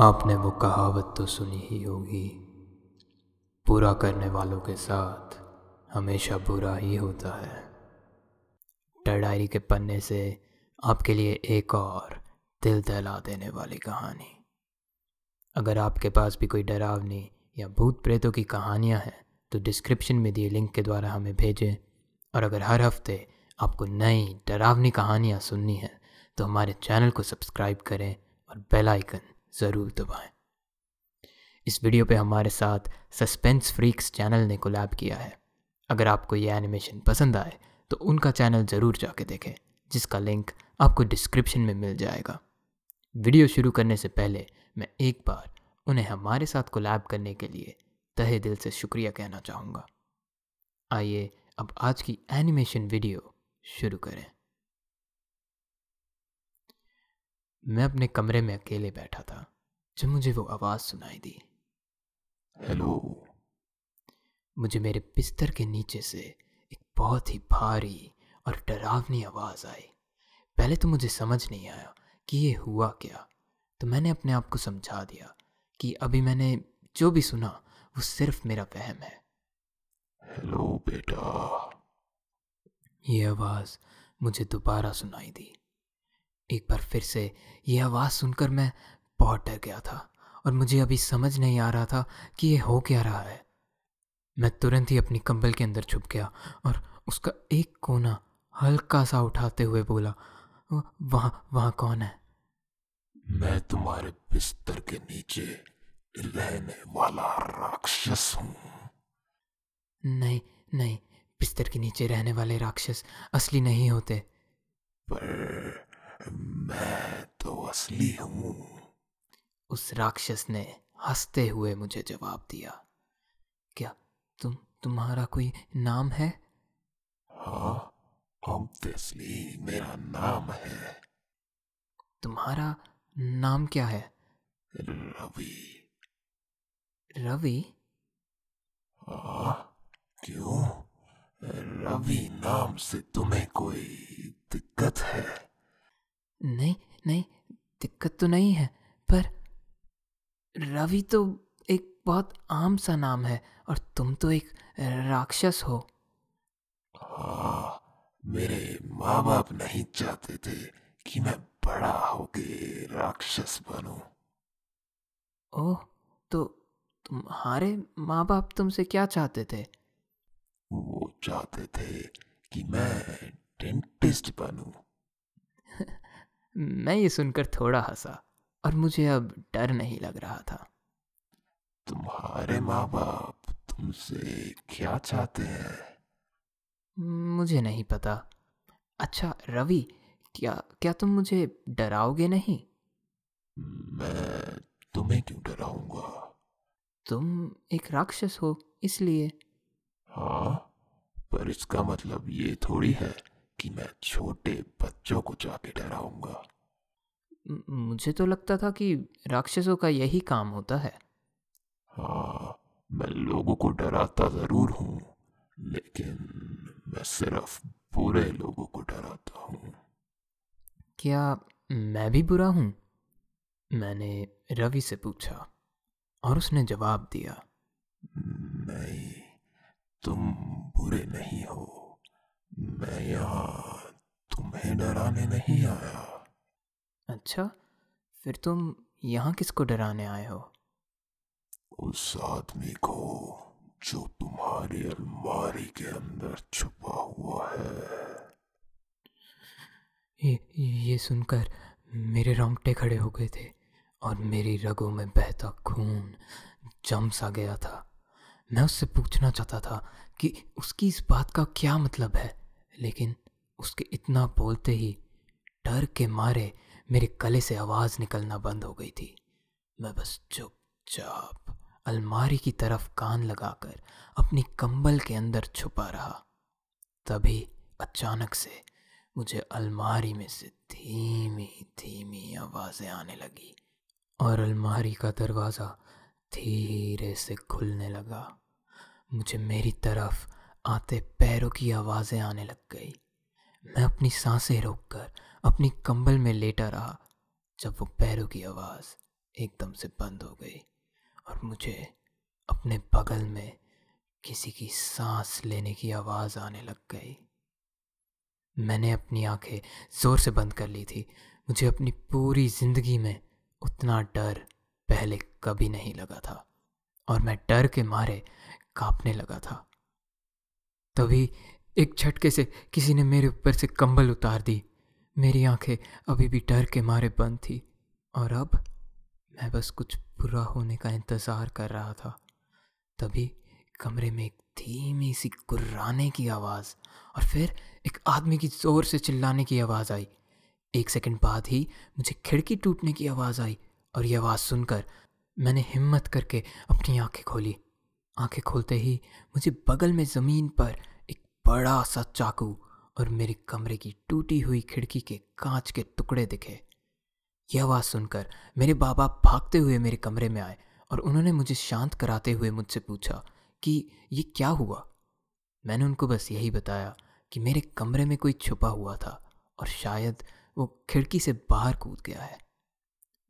आपने वो कहावत तो सुनी ही होगी। पूरा करने वालों के साथ हमेशा बुरा ही होता है। डायरी के पन्ने से आपके लिए एक और दिल दहला देने वाली कहानी। अगर आपके पास भी कोई डरावनी या भूत प्रेतों की कहानियाँ हैं तो डिस्क्रिप्शन में दिए लिंक के द्वारा हमें भेजें। और अगर हर हफ़्ते आपको नई डरावनी कहानियाँ सुननी है तो हमारे चैनल को सब्सक्राइब करें और बेल आइकन ज़रूर दबाएँ। इस वीडियो पे हमारे साथ सस्पेंस फ्रीक्स चैनल ने कोलैब किया है। अगर आपको ये एनिमेशन पसंद आए तो उनका चैनल ज़रूर जाके देखें, जिसका लिंक आपको डिस्क्रिप्शन में मिल जाएगा। वीडियो शुरू करने से पहले मैं एक बार उन्हें हमारे साथ कोलैब करने के लिए तहे दिल से शुक्रिया कहना चाहूँगा। आइए, अब आज की एनिमेशन वीडियो शुरू करें। मैं अपने कमरे में अकेले बैठा था जब मुझे वो आवाज़ सुनाई दी। हेलो मुझे मेरे बिस्तर के नीचे से एक बहुत ही भारी और डरावनी आवाज़ आई। पहले तो मुझे समझ नहीं आया कि ये हुआ क्या तो मैंने अपने आप को समझा दिया कि अभी मैंने जो भी सुना वो सिर्फ़ मेरा वहम है। हेलो बेटा। ये आवाज़ मुझे दोबारा सुनाई दी। एक बार फिर से ये आवाज़ सुनकर मैं बहुत डर गया था और मुझे अभी समझ नहीं आ रहा था कि ये हो क्या रहा है। मैं तुरंत ही अपनी कंबल के अंदर छुप गया और उसका एक कोना हल्का सा उठाते हुए बोला वहाँ वहाँ कौन है? मैं तुम्हारे बिस्तर के नीचे रहने वाला राक्षस हूँ। नहीं नहीं बिस्तर के नीचे रहने वाले राक्षस असली नहीं होते। पर मैं तो असली हूँ। उस राक्षस ने हँसते हुए मुझे जवाब दिया क्या तुम तुम्हारा कोई नाम है? हाँ ऑब्वियसली मेरा नाम है। तुम्हारा नाम क्या है? रवि। रवि? हाँ क्यों? रवि नाम से तुम्हें कोई दिक्कत है? नहीं नहीं दिक्कत तो नहीं है पर रवि तो एक बहुत आम सा नाम है और तुम तो एक राक्षस हो। हाँ मेरे माँ बाप नहीं चाहते थे कि मैं बड़ा होके राक्षस बनूं। ओह तो तुम्हारे माँ बाप तुमसे क्या चाहते थे? वो चाहते थे कि मैं डेंटिस्ट बनूं। मैं ये सुनकर थोड़ा हंसा और मुझे अब डर नहीं लग रहा था। तुम्हारे माँ बाप तुमसे क्या चाहते हैं? मुझे नहीं पता। अच्छा रवि क्या क्या तुम मुझे डराओगे नहीं? मैं तुम्हें क्यों डराऊँगा? तुम एक राक्षस हो इसलिए। हाँ पर इसका मतलब ये थोड़ी है। कि मैं छोटे बच्चों को जाके डराऊँगा। मुझे तो लगता था कि राक्षसों का यही काम होता है। हाँ मैं लोगों को डराता ज़रूर हूँ लेकिन मैं सिर्फ़ बुरे लोगों को डराता हूँ। क्या मैं भी बुरा हूँ? मैंने रवि से पूछा और उसने जवाब दिया। नहीं तुम बुरे नहीं हो। मैं यहाँ तुम्हें डराने नहीं आया। अच्छा फिर तुम यहाँ किसको डराने आए हो? उस आदमी को जो तुम्हारी अलमारी के अंदर छुपा हुआ है। ये ये सुनकर मेरे रोंगटे खड़े हो गए थे और मेरी रगों में बहता खून जम सा गया था। मैं उससे पूछना चाहता था कि उसकी इस बात का क्या मतलब है? लेकिन उसके इतना बोलते ही डर के मारे मेरे गले से आवाज़ निकलना बंद हो गई थी। मैं बस चुपचाप अलमारी की तरफ़ कान लगाकर अपनी कंबल के अंदर छुपा रहा। तभी अचानक से मुझे अलमारी में से धीमी धीमी आवाज़ें आने लगी और अलमारी का दरवाज़ा धीरे से खुलने लगा। मुझे मेरी तरफ़ आते पैरों की आवाज़ें आने लग गई। मैं अपनी साँसें रोककर, अपनी कंबल में लेटा रहा, जब वो पैरों की आवाज़ एकदम से बंद हो गई और मुझे अपने बगल में किसी की सांस लेने की आवाज़ आने लग गई। मैंने अपनी आँखें ज़ोर से बंद कर ली थी। मुझे अपनी पूरी ज़िंदगी में उतना डर पहले कभी नहीं लगा था और मैं डर के मारे कांपने लगा था। तभी एक झटके से किसी ने मेरे ऊपर से कंबल उतार दी। मेरी आँखें अभी भी डर के मारे बंद थी और अब मैं बस कुछ बुरा होने का इंतज़ार कर रहा था। तभी कमरे में एक धीमी सी कुर्राने की आवाज़ और फिर एक आदमी की ज़ोर से चिल्लाने की आवाज़ आई। एक सेकंड बाद ही मुझे खिड़की टूटने की आवाज़ आई और ये आवाज़ सुनकर मैंने हिम्मत करके अपनी आँखें खोली। आँखें खोलते ही मुझे बगल में ज़मीन पर एक बड़ा सा चाकू और मेरे कमरे की टूटी हुई खिड़की के कांच के टुकड़े दिखे। यह आवाज़ सुनकर मेरे बाबा भागते हुए मेरे कमरे में आए और उन्होंने मुझे शांत कराते हुए मुझसे पूछा कि ये क्या हुआ? मैंने उनको बस यही बताया कि मेरे कमरे में कोई छुपा हुआ था और शायद वो खिड़की से बाहर कूद गया है।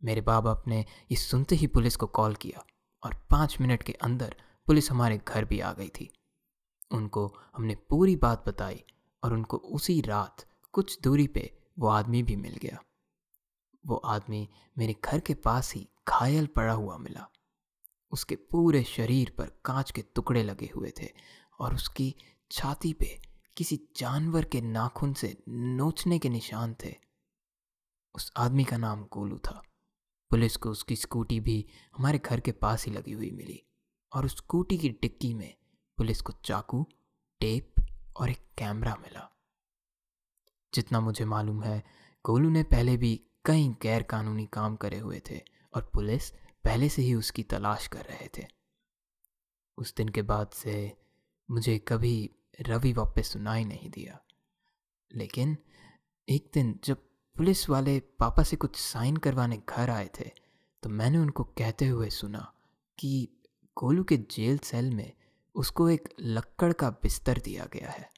मेरे बाबा ने ये सुनते ही पुलिस को कॉल किया और पाँच मिनट के अंदर पुलिस हमारे घर भी आ गई थी। उनको हमने पूरी बात बताई और उनको उसी रात कुछ दूरी पे वो आदमी भी मिल गया। वो आदमी मेरे घर के पास ही घायल पड़ा हुआ मिला। उसके पूरे शरीर पर कांच के टुकड़े लगे हुए थे और उसकी छाती पे किसी जानवर के नाखून से नोचने के निशान थे। उस आदमी का नाम गोलू था। पुलिस को उसकी स्कूटी भी हमारे घर के पास ही लगी हुई मिली। और स्कूटी की डिक्की में पुलिस को चाकू, टेप और एक कैमरा मिला। जितना मुझे मालूम है, गोलू ने पहले भी कई गैर कानूनी काम करे हुए थे और पुलिस पहले से ही उसकी तलाश कर रहे थे। उस दिन के बाद से मुझे कभी रवि वापस सुनाई नहीं दिया। लेकिन एक दिन जब पुलिस वाले पापा से कुछ साइन करवाने घर आए थे तो मैंने उनको कहते हुए सुना कि गोलू के जेल सेल में उसको एक लक्कड़ का बिस्तर दिया गया है,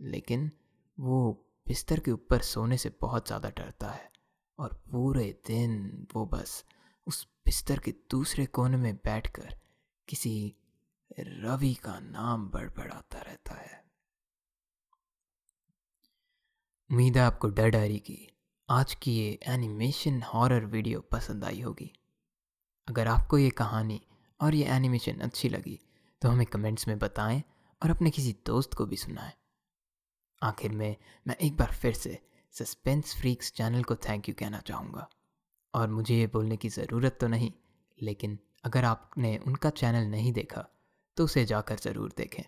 लेकिन वो बिस्तर के ऊपर सोने से बहुत ज़्यादा डरता है और पूरे दिन वो बस उस बिस्तर के दूसरे कोने में बैठकर किसी रवि का नाम बड़बड़ाता रहता है। उम्मीद है आपको डर डायरी की आज की ये एनिमेशन हॉरर वीडियो पसंद आई होगी। अगर आपको ये कहानी और ये एनिमेशन अच्छी लगी तो हमें कमेंट्स में बताएँ और अपने किसी दोस्त को भी सुनाएँ। आखिर में मैं एक बार फिर से सस्पेंस फ्रीक्स चैनल को थैंक यू कहना चाहूँगा। और मुझे ये बोलने की ज़रूरत तो नहीं, लेकिन अगर आपने उनका चैनल नहीं देखा तो उसे जाकर ज़रूर देखें।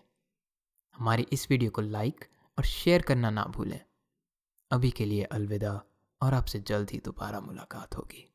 हमारी इस वीडियो को लाइक और शेयर करना ना भूलें। अभी के लिए अलविदा और आपसे जल्द ही दोबारा मुलाकात होगी।